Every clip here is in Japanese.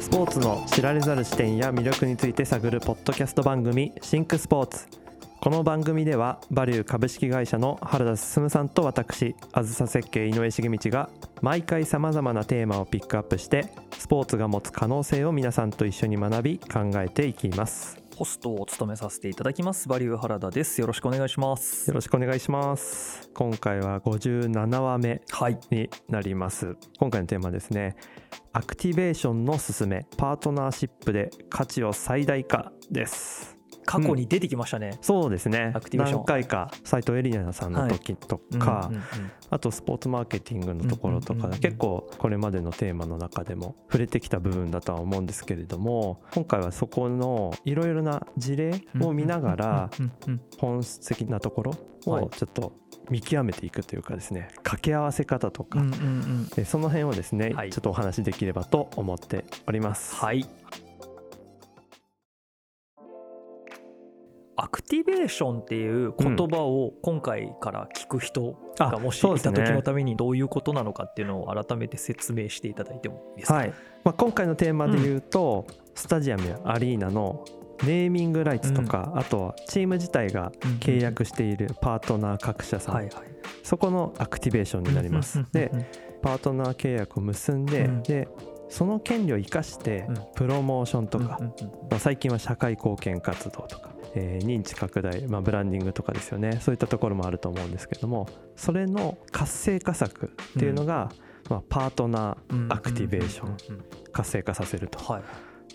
スポーツの知られざる視点や魅力について探るポッドキャスト番組シンクスポーツ。この番組ではバリュー株式会社の原田進さんと私あずさ設計井上重道が毎回さまざまなテーマをピックアップしてスポーツが持つ可能性を皆さんと一緒に学び考えていきます。ホストを務めさせていただきますバリュー原田です。よろしくお願いします。よろしくお願いします。今回は57話目はい。になります。今回のテーマはですね。アクティベーションのすすめパートナーシップで価値を最大化です過去に出てきましたね、そうですね。アクティ何回か斉藤エリナさんの時とか、うんうんうんあとスポーツマーケティングのところとうんうんうんうん。か結構これまでのテーマの中でも触れてきた部分だとは思うんですけれども今回はそこのいろいろな事例を見ながらうんうんうん本質的なところはい。をちょっと見極めていくというかですね掛け合わせ方とかその辺をですねはい。ちょっとお話しできればと思っております。はいアクティベーションっていう言葉を今回から聞く人があもしいた時のためにどういうことなのかっていうのを改めて説明していただいてもいいですか、はい。まあ、今回のテーマで言うと、スタジアムやアリーナのネーミングライツとか、あとはチーム自体が契約しているパートナー各社さん、はいはい。そこのアクティベーションになります。でパートナー契約を結んで,、うん。でその権利を生かしてうん。プロモーションとか、うんうんうん。まあ最近は社会貢献活動とか、えー認知拡大、まあ、ブランディングとかですよね。そういったところもあると思うんですけどもそれの活性化策っていうのが、まあ、パートナーアクティベーションうん。うん。うん。活性化させるとはい。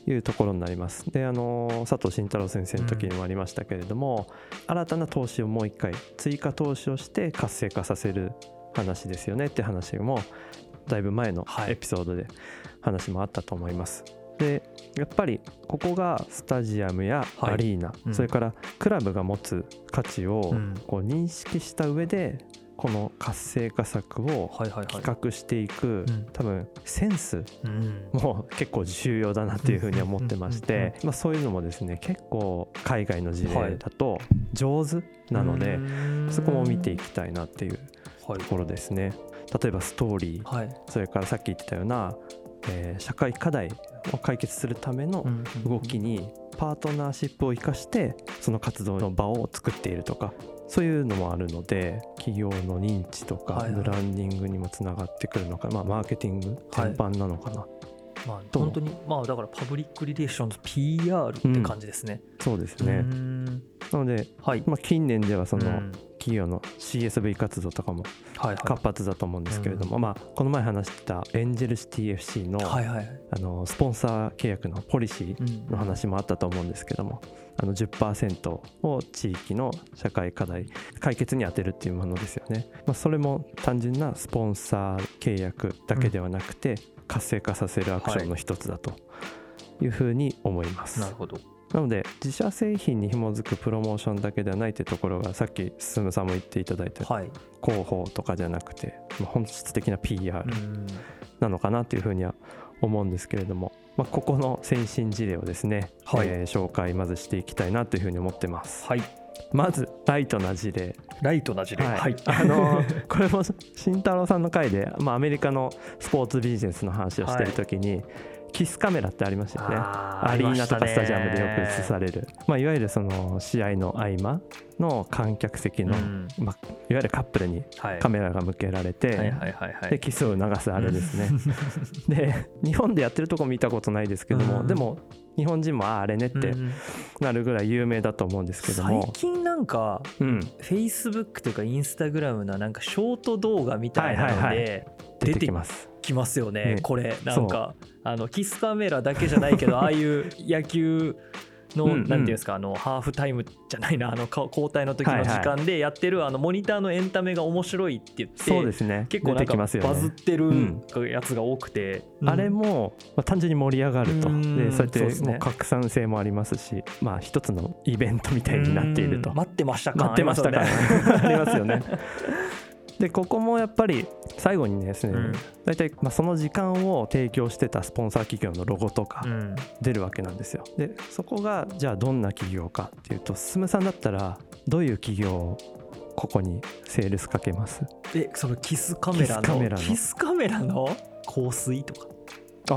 いうところになります。であの佐藤慎太郎先生の時にもありましたけれども、新たな投資をもう一回追加投資をして活性化させる話ですよね。って話もだいぶ前のはい。エピソードで話もあったと思います。でやっぱりここがスタジアムやはい。アリーナ、うん。それからクラブが持つ価値をうん。こう認識した上でこの活性化策をはいはいはい。企画していく、うん。多分センスうん。も結構重要だなっていうふうに思ってまして、まあ、そういうのもですね結構海外の事例だと上手なので、そこも見ていきたいなっていうはい。ところですね。例えばストーリー。はい。それからさっき言ってたような、えー社会課題を解決するための動きにパートナーシップを生かしてその活動の場を作っているとかそういうのもあるので企業の認知とかはいはい。ブランディングにもつながってくるのか、まあ、マーケティング全般なのかな、まあどう？本当にまあだからパブリックリレーションズ PR って感じですね。そうですね。うん。なので、はい。まあ、近年ではそのうん企業の CSV 活動とかもはいはい。活発だと思うんですけれども、まあ、この前話してたエンジェルシティ FC の,、はいはい。あのスポンサー契約のポリシーの話もあったと思うんですけどもあの10%を地域の社会課題解決に充てるっていうものですよね、まあ、それも単純なスポンサー契約だけではなくて活性化させるアクションの一つだというふうに思います、なるほど。なので自社製品に紐づくプロモーションだけではないというところがさっき進さんも言っていただいたはい。広報とかじゃなくてまあ本質的な PR うんなのかなというふうには思うんですけれども、まあ、ここの先進事例をですね、はいえー紹介まずしていきたいなというふうに思ってます。はい。まずライトな事例、ライトな事例。はい。あのー これも慎太郎さんの回で、まあ、アメリカのスポーツビジネスの話をしている時に、キスカメラってありましたよね。あアリーナとかスタジアムでよく映されれる、まあ、いわゆるその試合の合間の観客席の、うんまあ、いわゆるカップルにはい。カメラが向けられて。でキスを促すあれですね。で日本でやってるとこ見たことないですけども、うんでも日本人もあああれねってうんなるぐらい有名だと思うんですけど最も、近なんかうん、Facebook とか Instagram のなんかショート動画みたいなのはいはいで出てきます。きますよねね。これなんかあのキスカメラだけじゃないけど ああいう野球のうんうん。なんていうんですかあのハーフタイムじゃないなあのか交代の時の時間でやってるあのモニターのエンタメが面白いって言ってそうですね。結構なんか出てきますよバズっね。てるうん。やつが多くて、あれも、まあ、単純に盛り上がると。うん。でそうやってそう拡散性もありますしまあ一つのイベントみたいになっていると。うん。待ってましたか待ってましたからありますよね。でここもやっぱり最後にですね、うん。大体まあその時間を提供してたスポンサー企業のロゴとかうん。出るわけなんですよ。でそこがじゃあどんな企業かっていうと進さんだったらどういう企業をここにセールスかけます？えそのキスカメラのキスカメラの。香水とか？あ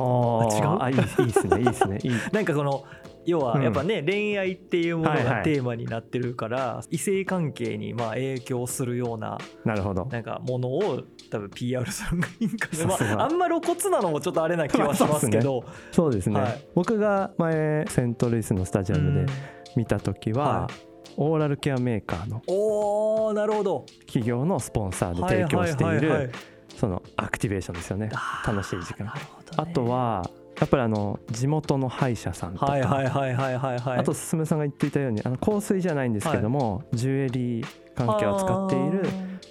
違う？あいいいいですねいいですねいい。なんかこの要はうん。やっぱね、恋愛っていうものはいはい。がテーマになってるから、異性関係にまあ影響するようななるほど。なんかものを多分 PR するのがいいんかな、まあ、あんま露骨なのもちょっとあれな気はしますけど、そうですね、はい。僕が前セントルイスのスタジアムで見た時は、はオーラルケアメーカーのおーなるほど。企業のスポンサーで提供していはいはい。はいはいるそのアクティベーションですよね。楽しい時間。ね。あとはやっぱりあの地元の歯医者さんとか、はいはいはいはいはいはい。あと進さんが言っていたようにあの香水じゃないんですけども、ジュエリー関係を扱っている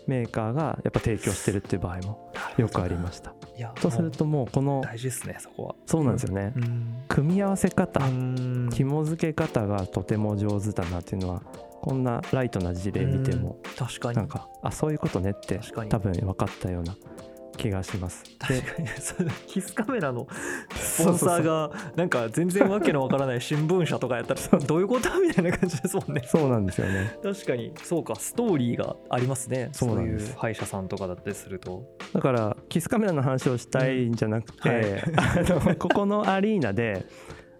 メーカーがやっぱ提供してるっていう場合もよくありました。いやとするともうこの大事ですねそこは。そうなんですよね。うん。組み合わせ方うん。紐付け方がとても上手だなっていうのはこんなライトな事例見ても確かに。なんかあそういうことねって多分分かったような気がします。で確かに。キスカメラのスポンサーがなんか全然わけのわからない新聞社とかやったらどういうことみたいな感じですもんね。そうなんですよね。確かに。そうか。ストーリーがありますね。そういう歯医者さんとかだったりすると。だからキスカメラの話をしたいんじゃなくて、うんはい。あのここのアリーナで、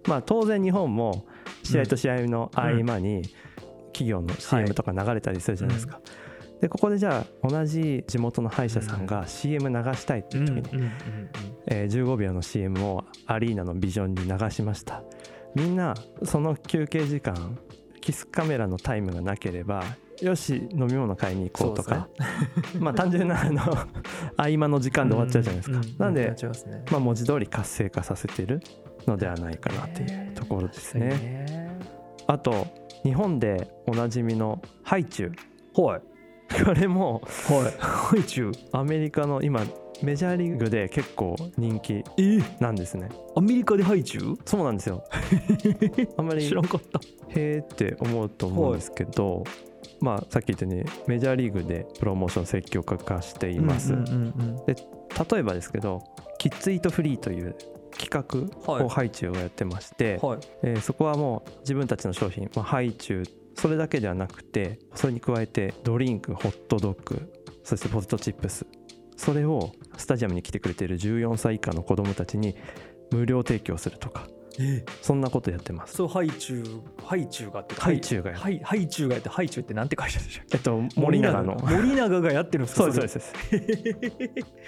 まあ、当然日本も試合と試合の合間に企業の CM とか流れたりするじゃないですか。でここでじゃあ同じ地元の歯医者さんが CM 流したいっていう時に、えー15秒の CM をアリーナのビジョンに流しました。みんなその休憩時間キスカメラのタイムがなければよし飲み物買いに行こうとかまあ単純なあの 合間の時間で終わっちゃうじゃないですか、なんでね。まあ、文字通り活性化させてるのではないかなっていうところですね。ね。あと日本でおなじみのハイチュウ。はいこれもはい。ハイチュウアメリカの今メジャーリーグで結構人気え？なんですね。アメリカでハイチュウそうなんですよ。あんまり知らんかった。へーって思うと思うんですけど、まあさっき言ったようにメジャーリーグでプロモーション積極化しています、うんうんうん例えばですけどキッズイートフリーという企画はい。をハイチュウがやってまして、はい。えーそこはもう自分たちの商品、まあ、ハイチュウそれだけではなくてそれに加えてドリンクホットドッグそしてポテトチップスそれをスタジアムに来てくれている14歳以下の子どもたちに無料提供するとかえそんなことやってます。そうハイチュウハイチュウがあってハイチュウがやるハイハイチュウがやってハイチュウってなんて会社でしたっけ？えっと森永の。森永がやってるんですか？そうですそう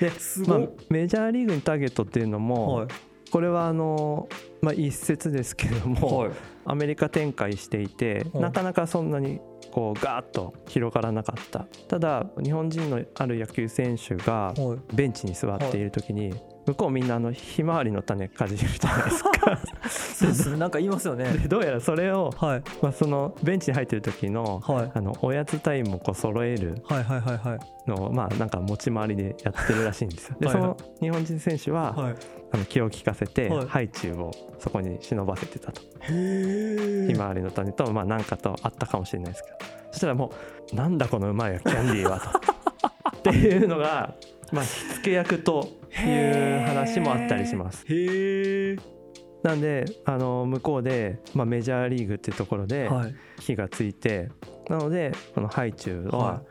です。すですまあメジャーリーグにターゲットっていうのも、はいこれはあの、まあ、一説ですけども、はい。アメリカ展開していて、はいなかなかそんなにこうガーッと広がらなかった。ただ日本人のある野球選手がはい。ベンチに座っている時に、向こうみんなあのひまわりの種かじるじゃないですか。そうですね。なんか言いますよね。でどうやらそれを、はい。まあ、そのベンチに入ってる時のはい。あのおやつタイムをこう揃えるはいはいはいはい。のをまあなんか持ち回りでやってるらしいんですよ。でその日本人選手は、はい。あの気を利かせて、はい。ハイチュウをそこに忍ばせてたと。へひまわりの種とまあなんかとあったかもしれないですけど。そしたらもうなんだこのうまいキャンディーはと。っていうのがまあ火付け役という話もあったりします。へえなんであの向こうで、まあ、メジャーリーグっていうところではい。火がついてなのでこのハイチュウはは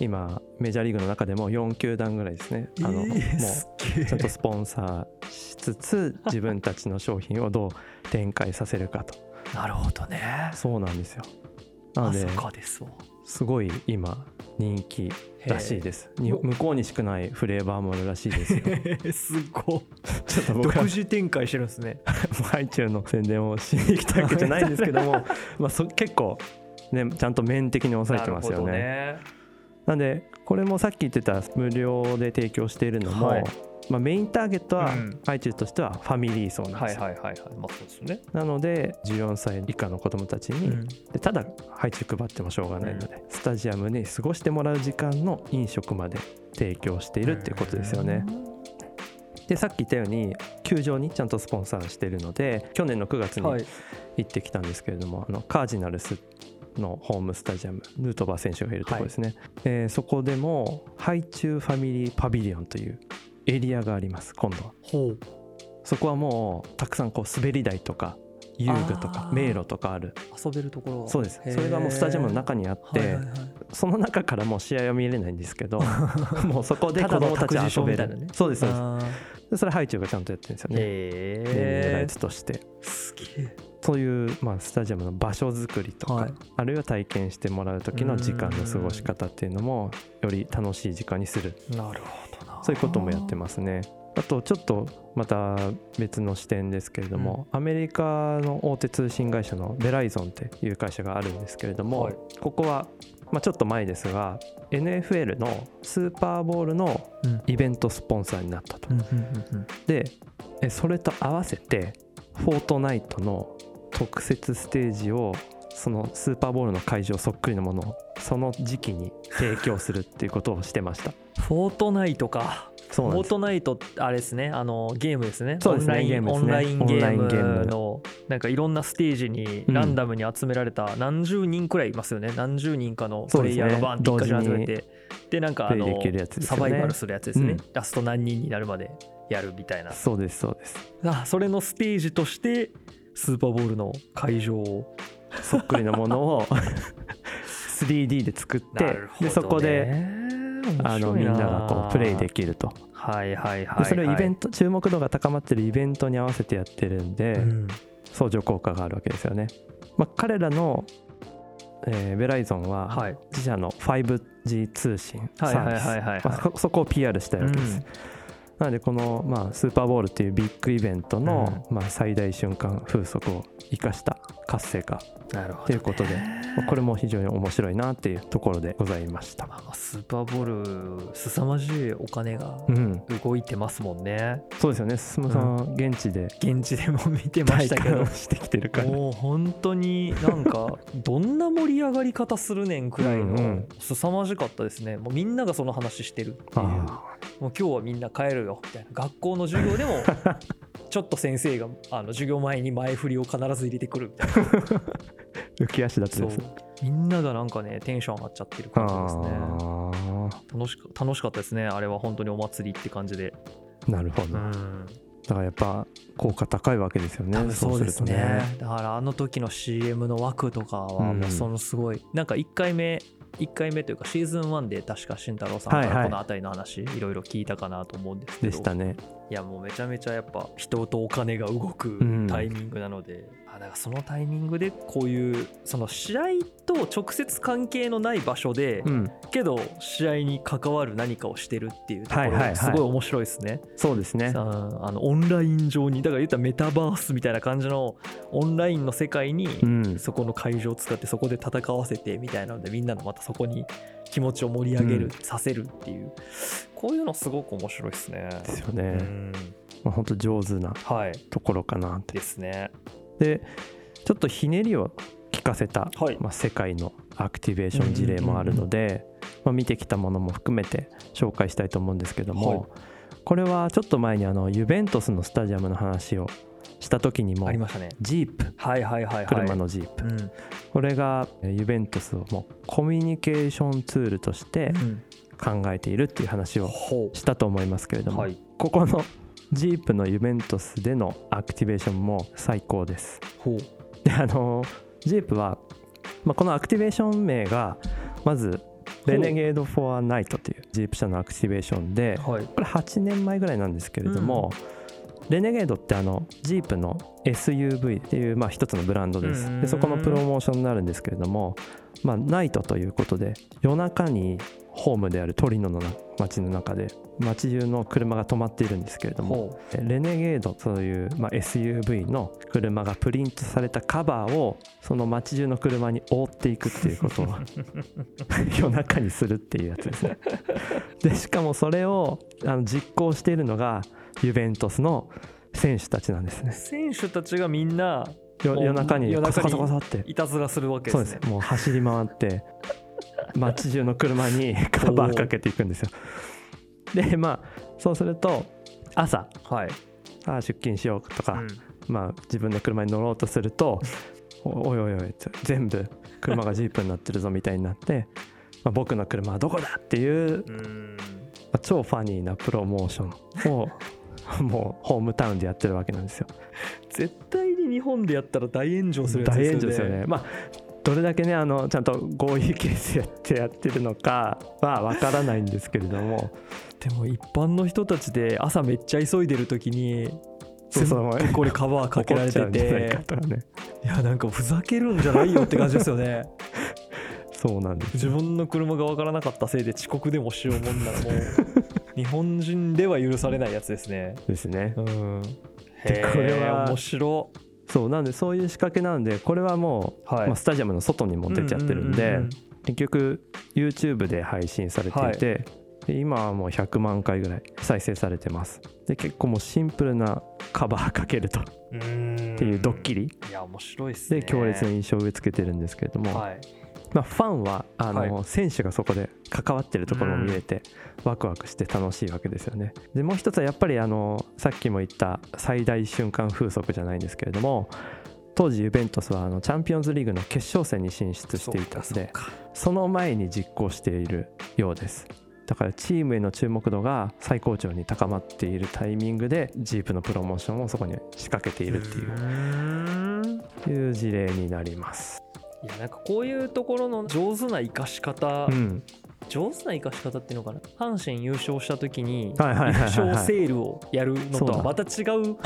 今メジャーリーグの中でも4球団ぐらいですね。あのもうちゃんとスポンサーしつつ 自分たちの商品をどう展開させるかと。なるほどね。そうなんですよ。なのでまさかですわすごい今人気らしいです。に向こうにしかないフレーバーもあるらしいですよ。すごい。ちょっと僕は独自展開してるんですね。ハイチュウの宣伝をしに来たわけじゃないんですけども まあそ結構ねちゃんと面的に抑えてますよね。ねなんでこれもさっき言ってた無料で提供しているのも、はい。まあ、メインターゲットはうん。ハイチュウとしてはファミリー層なんです。よ、はいはいはいはい。まあそうですね。なので14歳以下の子どもたちに、うん。でただハイチュウ配ってもしょうがないので、スタジアムに過ごしてもらう時間の飲食まで提供しているっていうことですよね。でさっき言ったように球場にちゃんとスポンサーしているので去年の9月にはい。行ってきたんですけれども、あのカージナルスのホームスタジアムヌートバー選手がいるところですね、えーそこでもハイチュウファミリーパビリオンというエリアがあります今度は。そこはもうたくさんこう滑り台とか遊具とか迷路とかある。遊べるところ。がそうです。それがもうスタジアムの中にあって、はいはいはい。その中からもう試合は見れないんですけど もうそこで子供たち遊べみたいなね。るそうですそうです。それハイチュウがちゃんとやってるんですよー。ねライえツとして。すげえそういう、まあ、スタジアムの場所づくりとか、はい。あるいは体験してもらう時の時間の過ごし方っていうのもより楽しい時間にする。なるほどな。そういうこともやってますね。あとちょっとまた別の視点ですけれども、アメリカの大手通信会社のベライゾンっていう会社があるんですけれども、はい。ここは、まあ、ちょっと前ですが NFL のスーパーボールのうん。イベントスポンサーになったと。うんうんうんうんでえそれと合わせてフォートナイトの特設ステージをそのスーパーボールの会場そっくりのものをその時期に提供するっていうことをしてました。フォートナイトか。フォートナイトあれですね。あのゲームですね。そうですね。オンラインゲーム。ですねオンラインゲオンラインゲーームムのなんかいろんなステージにランダムに集められた何十人くらいいますよね。何十人かのプレイヤーがバンって一箇所に集めて。でなんかあのねサバイバルするやつですね、うんラスト何人になるまでやるみたいな。そうですそうです。あそれのステージとしてスーパーボールの会場をそっくりのものを 3D で作ってね、でそこであのみんながこうプレイできると。はいはいはい、はい、でそれをイベント注目度が高まってるイベントに合わせてやってるんで、うん。相乗効果があるわけですよね、まあ、彼らの、えーベライゾンははい自社の 5G 通信サービス。そこを PR したいわけです、うんなのでこの、まあ、スーパーボールっていうビッグイベントの、まあ、最大瞬間風速を生かした活性化なるほど、ね、ということでまあこれも非常に面白いなっていうところでございました。スーパーボール凄まじいお金がうん、動いてますもんね。そうですよね。進さん、現地で。現地でも見てましたけど。してきてるから。もう本当になんか どんな盛り上がり方するねんくらいのうんうん。凄まじかったですね。もうみんながその話してるっていう。あ。もう今日はみんな帰るよみたいな。学校の授業でもちょっと先生があの授業前に前振りを必ず入れてくるみたいな。ー 浮き足立ちそう。ですみんながなんかねテンション上がっちゃってる感じですね。あ楽しか楽しかったですね。あれは本当にお祭りって感じで。ーなるほど、だうん。からやっぱ効果高いわけですよね。そうですするとね。だからあの時の CM の枠とかはもうそのすごい、なんか1回目1回目というかシーズン1で確か慎太郎さんからこの辺りの話、いろいろ聞いたかなと思うんですけど。でしたねいやもうめちゃめちゃやっぱ人とお金が動くん。タイミングなので、あだからそのタイミングでこういうその試合と直接関係のない場所で、うん。けど試合に関わる何かをしてるっていうところはいはいはい。がすごい面白いですね。そうですね。さああのオンライン上にだから言ったらメタバースみたいな感じのオンラインの世界にうん。そこの会場を使ってそこで戦わせてみたいなのでみんなのまたそこに気持ちを盛り上げる、うんさせるっていう。こういうのすごく面白いですね。うですよね、ん。まあ、本当上手なはい。ところかなってですね。でちょっとひねりを聞かせた、はいまあ、世界のアクティベーション事例もあるので、まあ、見てきたものも含めて紹介したいと思うんですけども、はいこれはちょっと前にあのユベントスのスタジアムの話をした時にもありましたね。ジープはいはいはいはい。車のジープ、うん。これがえーユベントスをもうコミュニケーションツールとしてうん考えているっていう話を話したと思いますけれどう。も、はい。ここのジープのユベントスでのアクティベーションも最高です。であのジープは、まあ、このアクティベーション名がまず「レネゲード・フォア・ナイト」というジープ社のアクティベーションではい。これ8年前ぐらいなんですけれども、レネゲードってあのジープの SUV っていうまあ一つのブランドです。うん。でそこのプロモーションになるんですけれども、まあ、ナイトということで夜中にホームであるトリノのな街の中で街中の車が止まっているんですけれどもほレネゲードという、まあ、SUV の車がプリントされたカバーをその街中の車に覆っていくっていうことを 夜中にするっていうやつですね。でしかもそれをあの実行しているのがユベントスの選手たちなんですう。ね。選手たちがみんな夜中にコソコソコソっていたずらするわけですね。そうですもう走り回って 街中の車にカバーかけていくんですよ。でまあそうすると朝はい。ああ出勤しようとか、うんまあ、自分の車に乗ろうとするとおおいおいおい全部車がジープになってるぞみたいになって、まあ、僕の車はどこだっていう、まうんあ超ファニーなプロモーションを もうホームタウンでやってるわけなんですよ。絶対に日本でやったら大炎上するやつ大炎上ですよね。まあどれだけねあのちゃんと合意形成やってやってるのかはわからないんですけれども。でも一般の人たちで朝めっちゃ急いでる時にそうそう全部これカバーかけられてて。いやなんかふざけるんじゃないよって感じですよね。そうなんです自分の車が分からなかったせいで遅刻でもしようもんならもう日本人では許されないやつですね。ですね。うん。でこれは面白。そうなんでそういう仕掛けなんでこれはもう、はい。まあ、スタジアムの外にも出ちゃってるんで、ううう結局 YouTube で配信されていて、で今はもう100万回ぐらい再生されてます。で結構もうシンプルなカバーかけると。っうん。ていうドッキリ。いや面白いっすね。で強烈な印象を植え付けてるんですけれども、はいまあ、ファンはあの、は選手がそこで関わってるところも見れてワクワクして楽しいわけですよね。でもう一つはやっぱりあのさっきも言った最大瞬間風速じゃないんですけれども当時ユベントスはあのチャンピオンズリーグの決勝戦に進出していたのでその前に実行しているようです。だからチームへの注目度が最高潮に高まっているタイミングでジープのプロモーションをそこに仕掛けているっていううんいう事例になります。いやなんかこういうところの上手な生かし方、うん、上手な生かし方っていうのかな？阪神優勝した時に優勝セールをやるのとはまた違う。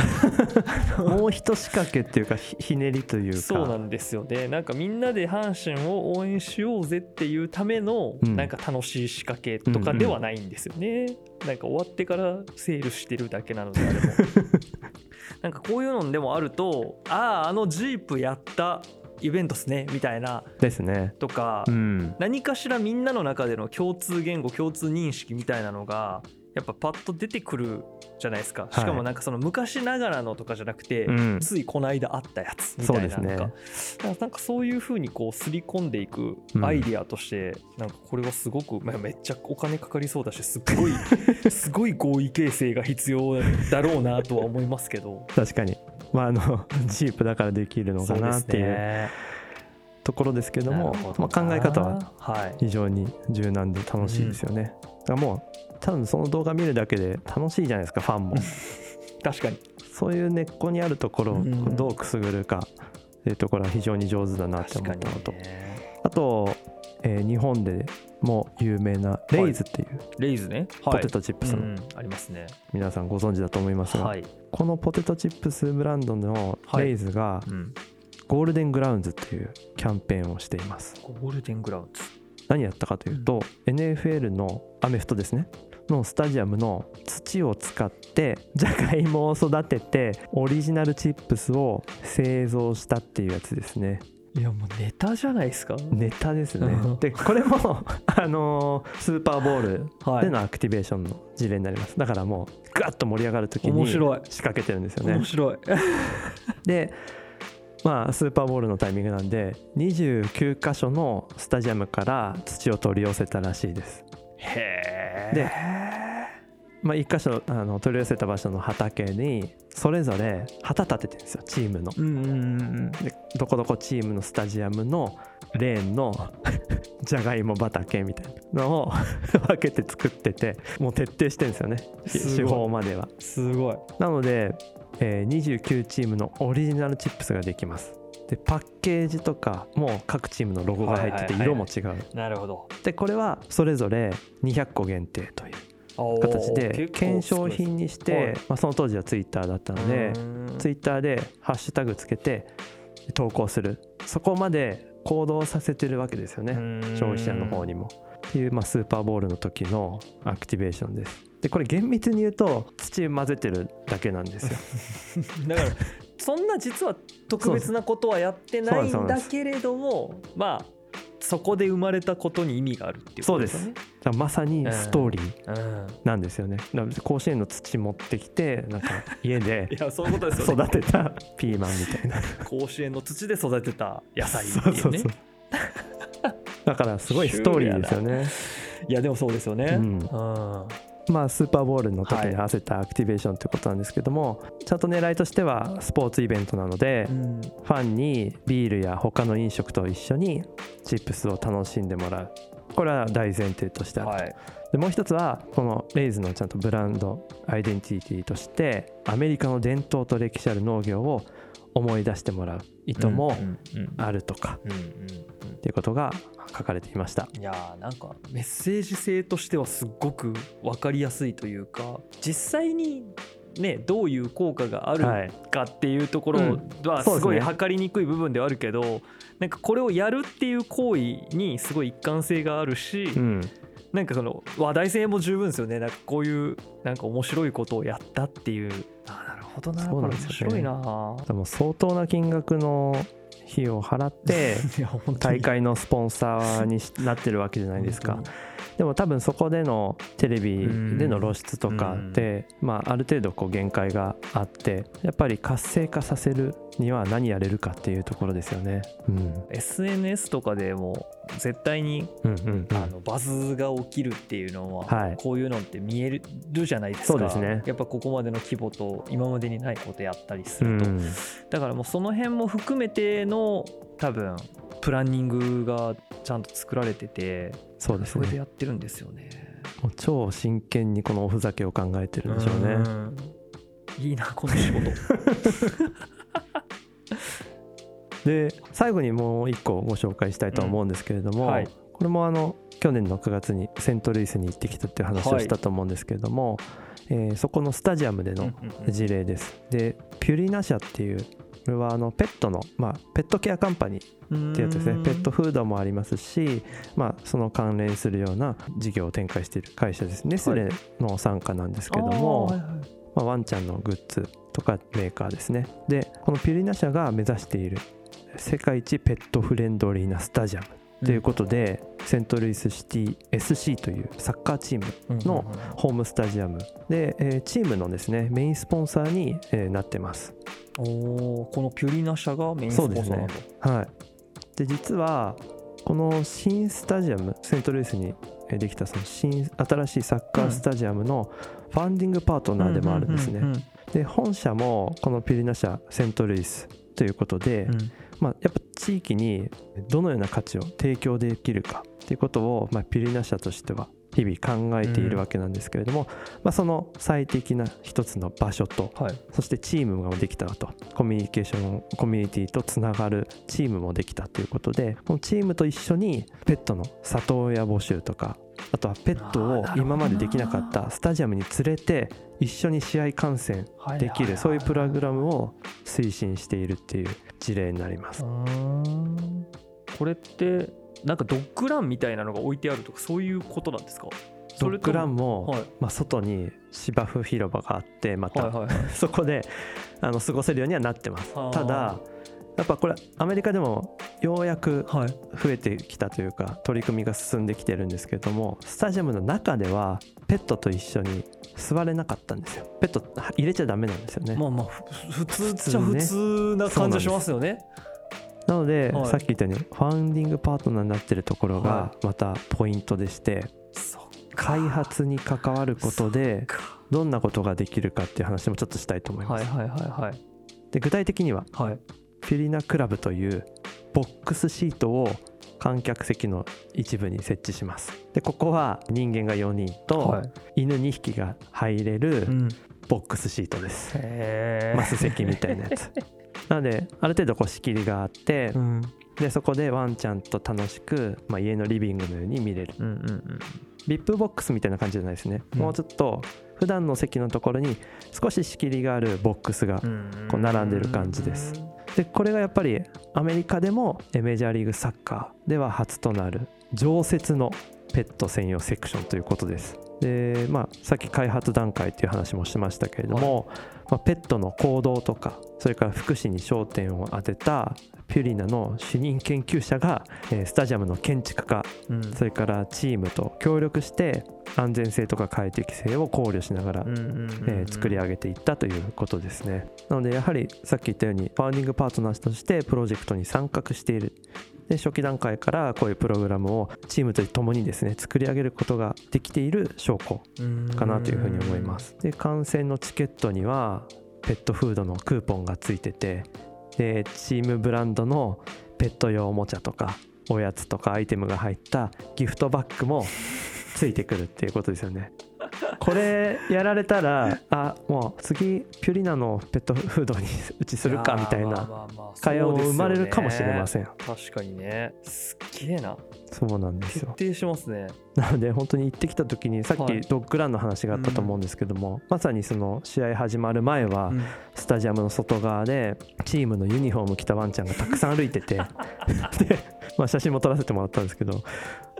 もう一仕掛けっていうかひひねりというか。そうなんですよ。ねなんかみんなで阪神を応援しようぜっていうためのうん。なんか楽しい仕掛けとかではないんですよね、なんか終わってからセールしてるだけなのであれも。なんかこういうのでもあるとあああのジープやったイベントっすねみたいな。ですね。とか、うん、何かしらみんなの中での共通言語共通認識みたいなのがやっぱパッと出てくるじゃないですか。しかもなんかその昔ながらのとかじゃなくて、うん。ついこの間あったやつみたいなそうですね。なんかそういうふうにこうすり込んでいくアイディアとして、なんかこれはすごく、まあ、めっちゃお金かかりそうだしすっごい すごい合意形成が必要だろうなとは思いますけど。確かに。まああの ジープだからできるのかなっていうね。ところですけどもまあ、考え方ははい。非常に柔軟で楽しいですよね。だからもう多分その動画見るだけで楽しいじゃないですかファンも。確かに。そういう根っこにあるところをうんどうくすぐるかっていうところは非常に上手だなって思ったのと、ね。あと、えー日本でも有名なレイズっていうレイズね。ポテトチップスのうんありますね。皆さんご存知だと思いますが、はい、このポテトチップスブランドのレイズがうん、ゴールデングラウンズっていうキャンペーンをしています。ゴールデングラウンズ。何やったかというと、NFL のアメフトですね。のスタジアムの土を使ってじゃがいもを育ててオリジナルチップスを製造したっていうやつですねいやもうネタじゃないですか？ネタですね。うん。でこれも あのースーパーボールはい。でのアクティベーションの事例になります。だからもうガッと盛り上がる時に仕掛けてるんですよね。面白い。でまあスーパーボールのタイミングなんで29箇所のスタジアムから土を取り寄せたらしいです。へでまあ、1箇所あの取り寄せた場所の畑にそれぞれ旗立ててるんですよチームの。うんうんうんでどこどこチームのスタジアムのレーンの じゃがいも畑みたいなのを 分けて作っててもう徹底してるんですよねすごい。手法までは。すごい。なので、えー29チームのオリジナルチップスができます。でパッケージとかも各チームのロゴが入っててはいはいはい。色も違う。なるほど。でこれはそれぞれ200個限定という形で検証品にして、はいまあ、その当時はツイッターだったのでツイッターでハッシュタグつけて投稿するそこまで行動させてるわけですよね消費者の方にも。っていう、まあ、スーパーボールの時のアクティベーションです。でこれ厳密に言うと土混ぜてるだけなんですよ。だからそんな実は特別なことはやってないんだけれどもまあそこで生まれたことに意味があるっていうことです。だまさにストーリーうんなんですよね。だから甲子園の土持ってきてなんか家で いやそういうことですよね。育てたピーマンみたいな。甲子園の土で育てた野菜っていうね。だからすごいストーリーですよね。いやでもそうですよね。うんうんまあ、スーパーボールの時に合わせたアクティベーションということなんですけども、ちゃんと狙いとしてはスポーツイベントなので、うん。ファンにビールや他の飲食と一緒にチップスを楽しんでもらう。これは大前提としてある。と、はい。でもう一つはこのレイズのちゃんとブランドアイデンティティとしてアメリカの伝統と歴史ある農業を思い出してもらう意図もあるとか。うんうんっていうことが書かれていました。うんいやーなんかメッセージ性としてはすっごく分かりやすいというか実際にねどういう効果があるはい。かっていうところうんはすごい測りにくい部分ではあるけど、なんかこれをやるっていう行為にすごい一貫性があるし、うん、なんかその話題性も十分ですよね。なんかこういうなんか面白いことをやったっていう。あなるほどな。そうなんですよね。面白いなでも相当な金額の費用を払って 大会のスポンサーにしなってるわけじゃないですか。本でも多分そこでのテレビでの露出とかで、まあ、ある程度こう限界があってやっぱり活性化させるには何やれるかっていうところですよね。うん、SNS とかでも絶対にあのバズが起きるっていうのは、はい。こういうのって見えるじゃないですか。そうですね。やっぱここまでの規模と今までにないことやったりすうると、ん。だからもうその辺も含めての多分プランニングがちゃんと作られててそうですそれでねやってるんですよね。もう超真剣にこのおふざけを考えてるんでしょうね。んいいなこの仕事。で最後にもう一個ご紹介したいとは思うんですけれども、うんはいこれもあの去年の9月にセントルイスに行ってきたっていう話をしたと思うんですけれども、えーそこのスタジアムでの事例です。でピュリナ社っていうこれはあのペットの、まあ、ペットケアカンパニーってやつですね。ペットフードもありますし、まあ、その関連するような事業を展開している会社ですネスレの傘下なんですけども、まあ、ワンちゃんのグッズとかメーカーですね。でこのピュリナ社が目指している世界一ペットフレンドリーなスタジアムということで、セントルイスシティ SC というサッカーチームとのホームスタジアム。で、えーチームのですねメインスポンサーに、えーなってます。おーこのピュリナ社がメインスポンサーなんだはい、で実はこの新スタジアムセントルイスにえーできたその新新しいサッカースタジアムのファンディングパートナーでもあるんですね。で本社もこのピュリナ社セントルイスということで、うん。まあ、やっぱ地域にどのような価値を提供できるかっていうことを、まあ、ピュリナ社としては日々考えているわけなんですけれども、まあ、その最適な一つの場所とはい。そしてチームができたとコミュニケーションコミュニティとつながるチームもできたということでこのチームと一緒にペットの里親募集とかあとはペットを今までできなかったスタジアムに連れて一緒に試合観戦できるそういうプログラムを推進しているっていう事例になります。これってなんかドッグランみたいなのが置いてあるとかそういうことなんですか？ドッグランも、はい。まあ、外に芝生広場があってまた、はいはいはい。そこであの過ごせるようにはなってます。ただやっぱこれアメリカでもようやくはい。増えてきたというか取り組みが進んできてるんですけどもスタジアムの中ではペットと一緒に座れなかったんですよ。ペット入れちゃダメなんですよね、まあまあふ普通っちゃ普普通な感じしますよね。なので、はい。さっき言ったようにファンディングパートナーになってるところがはまたポイントでして、そっ開発に関わることでか。どんなことができるかっていう話もちょっとしたいと思います、はいはいはいはい。で具体的にははい。フィリナクラブというボックスシートを観客席の一部に設置します。でここは人間が4人とはい。犬2匹が入れるうん。ボックスシートです、マス席みたいなやつ。なのである程度こう仕切りがあって、うん。でそこでワンちゃんと楽しく、まあ、家のリビングのように見れる。うんうん VIP ボックスみたいな感じじゃないですね、うん。もうちょっと普段の席のところに少し仕切りがあるボックスがうん。こう並んでる感じですでこれがやっぱりアメリカでもえメジャーリーグサッカーでは初となる常設のペット専用セクションということです。でまあさっき開発段階っていう話もしましたけれども、まあ、ペットの行動とかそれから福祉に焦点を当てたピュリナの主任研究者が、えースタジアムの建築家うん。それからチームと協力して安全性とか快適性を考慮しながら作り上げていったということですね。なのでやはりさっき言ったようにファウンディングパートナーとしてプロジェクトに参画している。で初期段階からこういうプログラムをチームと共にですね作り上げることができている証拠かなというふうに思います。で観戦のチケットにはペットフードのクーポンがついててでチームブランドのペット用おもちゃとかおやつとかアイテムが入ったギフトバッグもついてくるっていうことですよね。これやられたらあもう次ピュリナのペットフードにうちするかみたいな会話も生まれるかもしれません。確かにね。すっげえなそうなんです徹よ底しますね。なので本当に行ってきた時にさっはい。きドッグランの話があったと思うんですけども、まさにその試合始まる前はうん。スタジアムの外側でチームのユニフォーム着たワンちゃんがたくさん歩いてて で、まあ、写真も撮らせてもらったんですけど、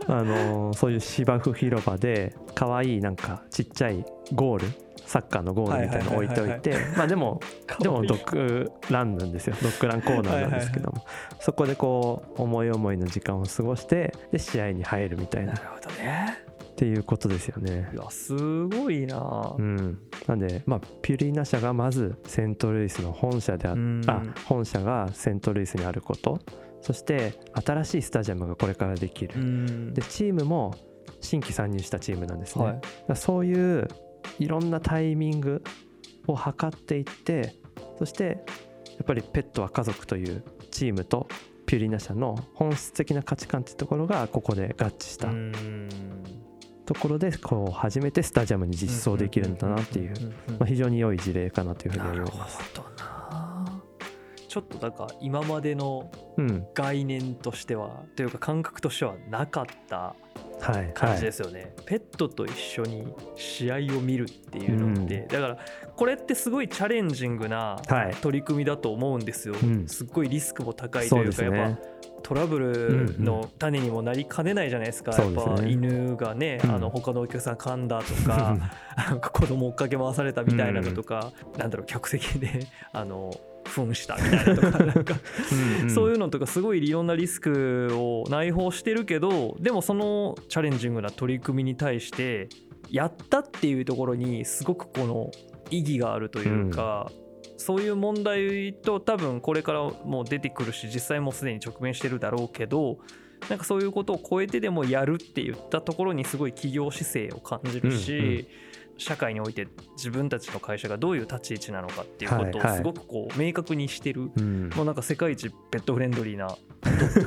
あのーそういう芝生広場で可愛いなんかちっちゃいゴールサッカーのゴールみたいなの置いておいてまあでもでもドッグランなんですよ。ドッグランコーナーなんですけども。そこでこう思い思いの時間を過ごしてで試合に入るみたいな。っなるほどね。ていうことですよね。い。やすごいな。うん、なんで、まあ、ピュリーナ社がまずセントルイスの本社でああ本社がセントルイスにあること。そして新しいスタジアムがこれからできる、うん。でチームも新規参入したチームなんですね、はい。そういういろんなタイミングを測っていってそしてやっぱりペットは家族というチームとピュリーナ社の本質的な価値観っていうところがここで合致したうん。ところでこう初めてスタジアムに実装できるんだなっていう、まあ、非常に良い事例かなというふうに思います。ちょっとなんか今までのうん、概念としてはというか感覚としてはなかったはい、感じはい、ですよね、ペットと一緒に試合を見るっていうのって、うん。だからこれってすごいチャレンジングなはい。取り組みだと思うんですよ、うん。すっごいリスクも高いというかやっぱ。トラブルの種にもなりかねないじゃないですか、そうですね。やっぱ犬がね、うん。あの他のお客さん噛んだとかなん。か子供追っかけ回されたみたいなのとか、なんだろう客席であの糞したみたいなとかなんかうんそういうのとかすごいいろんなリスクを内包してるけどでもそのチャレンジングな取り組みに対してやったっていうところにすごくこの意義があるというか、そういう問題と多分これからもう出てくるし実際もうすでに直面してるだろうけどなんかそういうことを超えてでもやるって言ったところにすごい企業姿勢を感じるし、うんうん社会において自分たちの会社がどういう立ち位置なのかっていうことはいはい。をすごくこう明確にしてるうん。もうなんか世界一ペットフレンドリーな、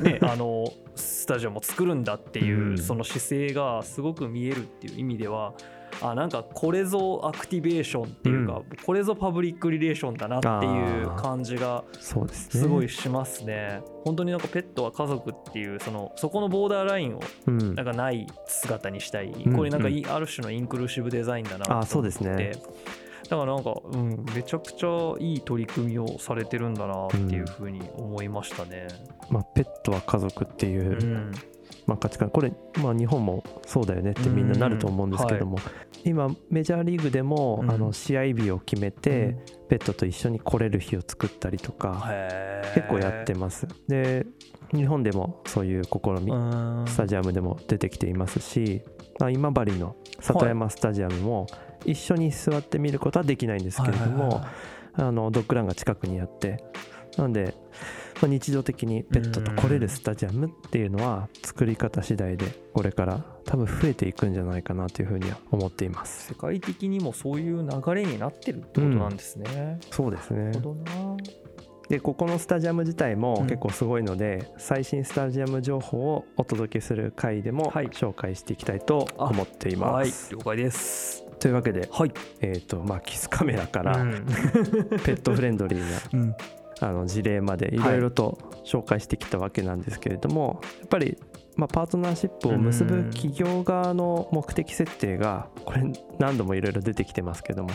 ね、あのスタジアムを作るんだっていう、うん。その姿勢がすごく見えるっていう意味ではあなんかこれぞアクティベーションっていうか、これぞパブリックリレーションだなっていう感じがすね。すごいしますね。本当になんかペットは家族っていうそのそこのボーダーラインをうん。なんかない姿にしたい、んこれなんかいある種のインクルーシブデザインだなと思って。あそうですね。だからなんか、うん、めちゃくちゃいい取り組みをされてるんだなっていうふうに思いましたね。まあ、ペットは家族っていう、うんまあ、価値観。これ、まあ、日本もそうだよねってみんななると思うんですけども、今メジャーリーグでも、うん。あの試合日を決めて、ペットと一緒に来れる日を作ったりとか、結構やってます。で日本でもそういう試み、うん。スタジアムでも出てきていますし、まあ、今治の里山スタジアムも一緒に座って見ることはできないんですけれども、はいはいはいあのドッグランが近くにあって。なので、まあ、日常的にペットと来れるスタジアムっていうのは作り方次第でこれから多分増えていくんじゃないかなというふうには思っています。世界的にもそういう流れになってるってことなんですね。そうですね。なるほどな？でここのスタジアム自体もうん。結構すごいので、最新スタジアム情報をお届けする回でもはい。紹介していきたいと思っていまはい。す、了解です。というわけで、はい。えーとまあ、キスカメラからうん。ペットフレンドリーなうんあの事例までいろいろと紹介してきたわけなんですけれども、やっぱり、まあ、パートナーシップを結ぶ企業側の目的設定がこれ何度もいろいろ出てきてますけども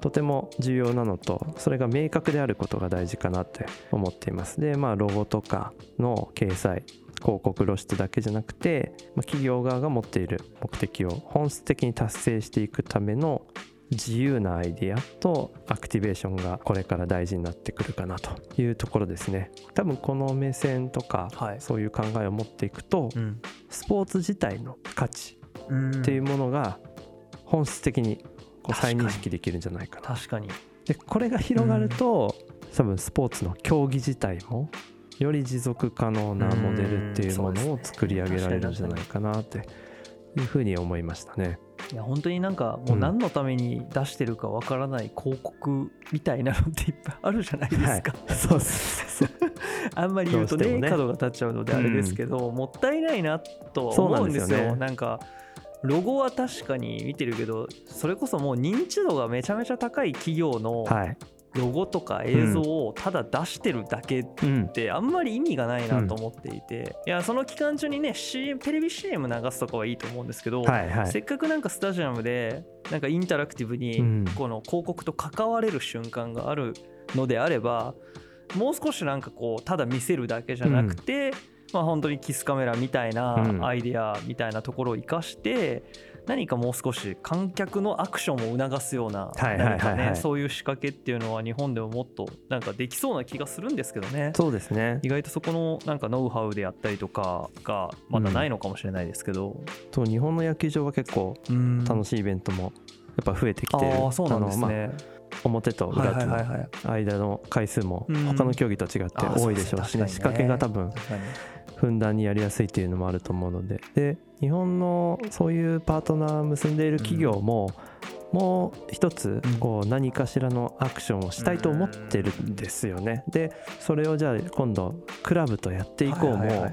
とても重要なのとそれが明確であることが大事かなって思っています。でまあロゴとかの掲載広告露出だけじゃなくて、まあ、企業側が持っている目的を本質的に達成していくための自由なアイディアとアクティベーションがこれから大事になってくるかなというところですね。多分この目線とか、はい。そういう考えを持っていくとうん。スポーツ自体の価値うんっていうものが本質的にこう再認識できるんじゃないかな。確かに。でこれが広がると、多分スポーツの競技自体もより持続可能なモデルっていうものを作り上げられるんじゃないかなっていうふうに思いましたね。いや本当になんかもう何のために出してるかわからない広告みたいなのっていっぱいあるじゃないですか、はい、そうそう あんまり言うとねね角が立っちゃうのであれですけど、もったいないなとは思うんですよ。ですよね。なんかロゴは確かに見てるけどそれこそもう認知度がめちゃめちゃ高い企業のはい、ロゴとか映像をただ出してるだけっうん、てあんまり意味がないなと思っていて、いやその期間中にね CM テレビ CM 流すとかはいいと思うんですけど、はいはい。せっかくなんかスタジアムでなんかインタラクティブうにん。この広告と関われる瞬間があるのであればもう少しなんかこうただ見せるだけじゃなくて、まあ本当にキスカメラみたいうん。なアイデアみたいなところを生かして何かもう少し観客のアクションを促すような何かねそういう仕掛けっていうのは日本でももっとなんかできそうな気がするんですけどね。そうですね。意外とそこのなんかノウハウであったりとかがまだないのかもしれないですけど、そう日本の野球場は結構楽ししいイベントもやっぱ増えてきてる。ああそうなんですね。あ表とはい裏との。間の回数もうん他の競技と違って多いでしょうしね。仕掛けが多分ふんだんにやりやすいっていうのもあると思うので。で日本のそういうパートナー結んでいる企業も、もう一つうん。こう何かしらのアクションをしたいと思ってるんですよね。でそれをじゃあ今度クラブとやっていこうも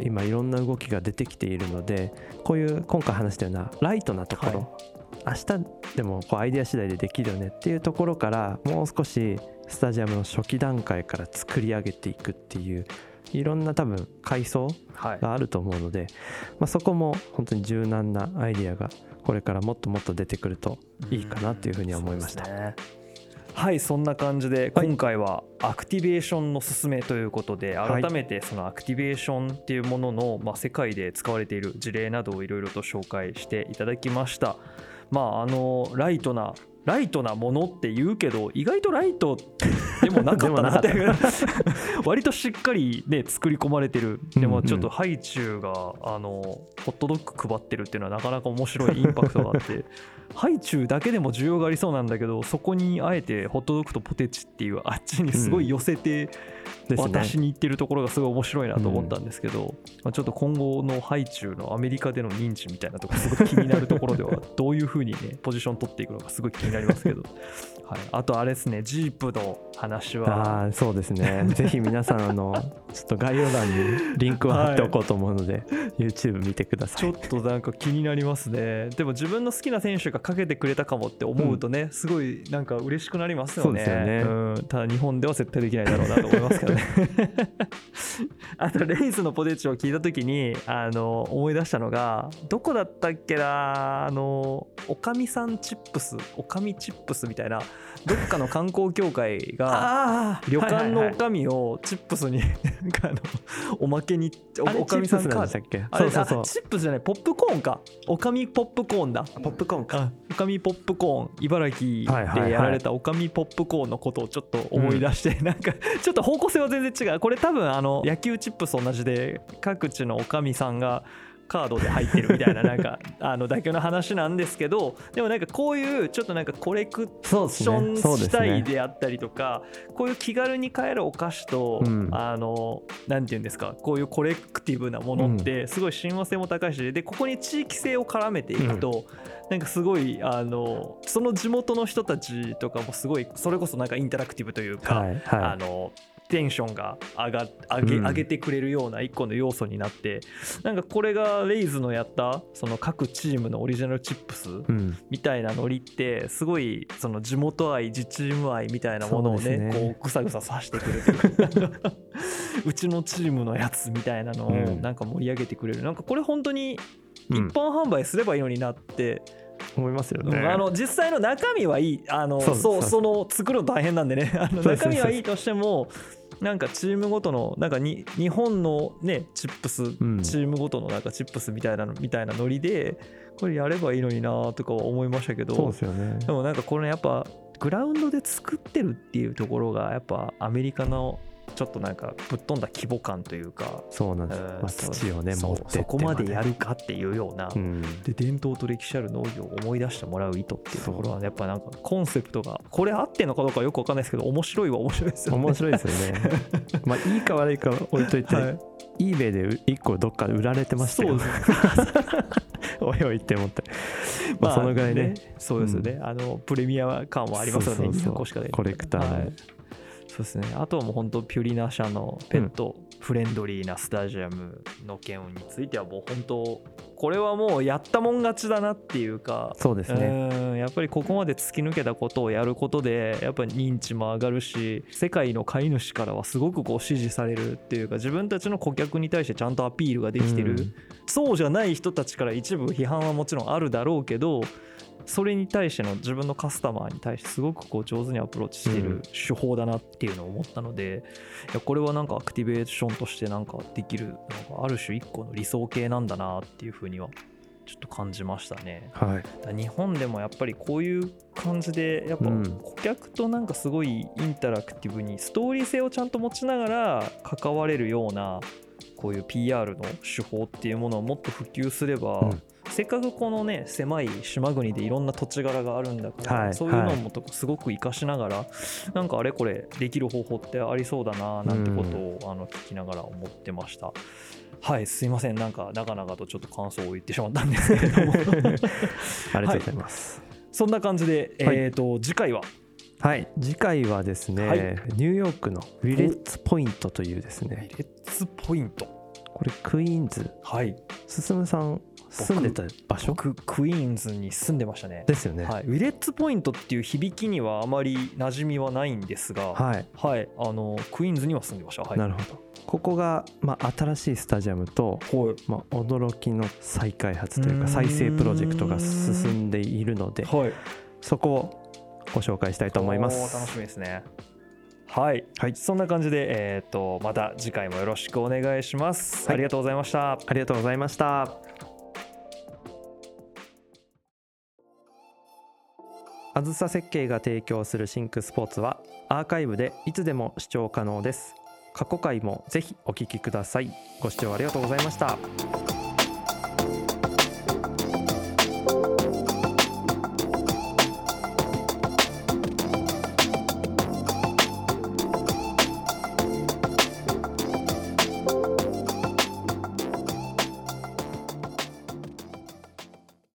今いろんな動きが出てきているのでこういう今回話したようなライトなところ、明日でもこうアイデア次第でできるよねっていうところからもう少しスタジアムの初期段階から作り上げていくっていういろんな多分階層はい。があると思うので、まあ、そこも本当に柔軟なアイデアがこれからもっともっと出てくるといいかなっていうふうには思いました。はいそんな感じではい。今回はアクティベーションの勧めということではい。改めてそのアクティベーションっていうもののまあ世界で使われている事例などをいろいろと紹介していただきました。まああのライトなライトなものって言うけど意外とライトでもなかったなって。割としっかりね作り込まれてる。でもちょっとハイチュウがあのホットドッグ配ってるっていうのはなかなか面白いインパクトがあってハイチュウだけでも需要がありそうなんだけどそこにあえてホットドッグとポテチっていうあっちにすごい寄せて渡しに行ってるところがすごい面白いなと思ったんですけど、まあ、ちょっと今後のハイチュウのアメリカでの認知みたいなところすごい気になるところではどういうふうにねポジション取っていくのかすごい気になりますけど、はい、あとあれですねジープの話は。あーそうですね。ぜひ皆さんあのちょっと概要欄にリンクを貼っておこうと思うので、YouTube 見てください。ちょっとなんか気になりますね。でも自分の好きな選手がかけてくれたかもって思うとね、すごいなんか嬉しくなりますよね。そうん、ただ日本では絶対できないだろうなと思いますけどね。あとレイズのポテチを聞いた時にあの思い出したのがどこだったっけなあのおかみさんチップスおかみチップスみたいなどっかの観光協会があ旅館のおかかみをチップスになんかあのおまけにおかみさんか。チップスじゃないポップコーンか。おかみポップコーンだ。ポップコーンか。あおかみポップコーン。茨城でやられたおかみポップコーンのことをちょっと思い出して、なんかちょっと方向性は全然違う。これ多分あの野球チップス同じで各地のおかみさんがカードで入ってるみたいななんか あの妥協の話なんですけどでもなんかこういうちょっとなんかコレクションしたいであったりとかこういう気軽に買えるお菓子と、うん。あのなんていうんですかこういうコレクティブなものってすごい親和性も高いしでここに地域性を絡めていくと、なんかすごいあのその地元の人たちとかもすごいそれこそなんかインタラクティブというか、はいはい。あのテンションが上が上げうん。上げてくれるような一個の要素になってなんかこれがレイズのやったその各チームのオリジナルチップスうん。みたいなノリってすごいその地元愛自チーム愛みたいなものをねね。こうぐさぐささしてくるとい うちのチームのやつみたいなのをうん。なんか盛り上げてくれる。なんかこれ本当にうん。一般販売すればいいのになって、思いますよね、うん。あの実際の中身はいい。あのそそううその作るの大変なんでね。あの中身はいいとしてもなんかチームごとのなんかに日本のねチップス、ん。チームごとのなんかチップスみたいなのみたいなノリでこれやればいいのになとかは思いましたけどそうですよね。でもなんかこれやっぱグラウンドで作ってるっていうところがやっぱアメリカのちょっとなんかぶっ飛んだ規模感というか、そうなんです、うんまあ、土をね持ってそこまでやる、るかっていうような、うん、で伝統と歴史ある農業を思い出してもらう意図っていうところはねやっぱなんかコンセプトがこれ合ってんのかどうかよくわかんないですけど面白いは面白いですよね。面白いですよね。まあいいか悪いか置いといて、はい。eBay で1個どっかで売られてましたよ。ね おいおいって思って、まあ、そのぐらいね。そうですよね、あのプレミア感はありますよね。そうそうそう。200個しかでコレクターのはいそうですね。あとはもう本当ピュリナ社のペットフレンドリーなスタジアムの件についてはもう本当これはもうやったもん勝ちだなっていうか。そうですね。うん。やっぱりここまで突き抜けたことをやることでやっぱり認知も上がるし世界の飼い主からはすごくこう支持されるっていうか自分たちの顧客に対してちゃんとアピールができてる、うん。そうじゃない人たちから一部批判はもちろんあるだろうけどそれに対しての自分のカスタマーに対してすごくこう上手にアプローチしてうん。る手法だなっていうのを思ったので、いやこれはなんかアクティベーションとしてなんかできるなんかある種一個の理想形なんだなっていうふうにはちょっと感じましたね。はい。日本でもやっぱりこういう感じでやっぱうん。顧客となんかすごいインタラクティブにストーリー性をちゃんと持ちながら関われるようなこういう PR の手法っていうものをもっと普及すれば、うんせっかくこのね狭い島国でいろんな土地柄があるんだから、はいそういうのもとかすごく活かしながら、なんかあれこれできる方法ってありそうだななんてことを、あの聞きながら思ってました。はいすいません。なんか長々とちょっと感想を言ってしまったんですけれども。ありがとうございます。そんな感じで、はい。えー、と次回は？はい、次回はですね、はい。ニューヨークのウィレッツポイントというですね。レッツポイントこれクイーンズ。はい。進さん住んでた場所？僕クイーンズに住んでましたね。ですよね。はい、ウィレッツポイントっていう響きにはあまり馴染みはないんですが、はい。はい、あのクイーンズには住んでました。はい、なるほどここが、まあ、新しいスタジアムと、はい。まあ、驚きの再開発というか再生プロジェクトが進んでいるのではい、そこをご紹介したいと思いまおー楽すしみですね。はい、はい。そんな感じで、えー、とまた次回もよろしくお願いします。はい。ありがとうございました。ありがとうございました。あずさ設計が提供するシンクスポーツはアーカイブでいつでも視聴可能です。過去回もぜひお聞きください。ご視聴ありがとうございました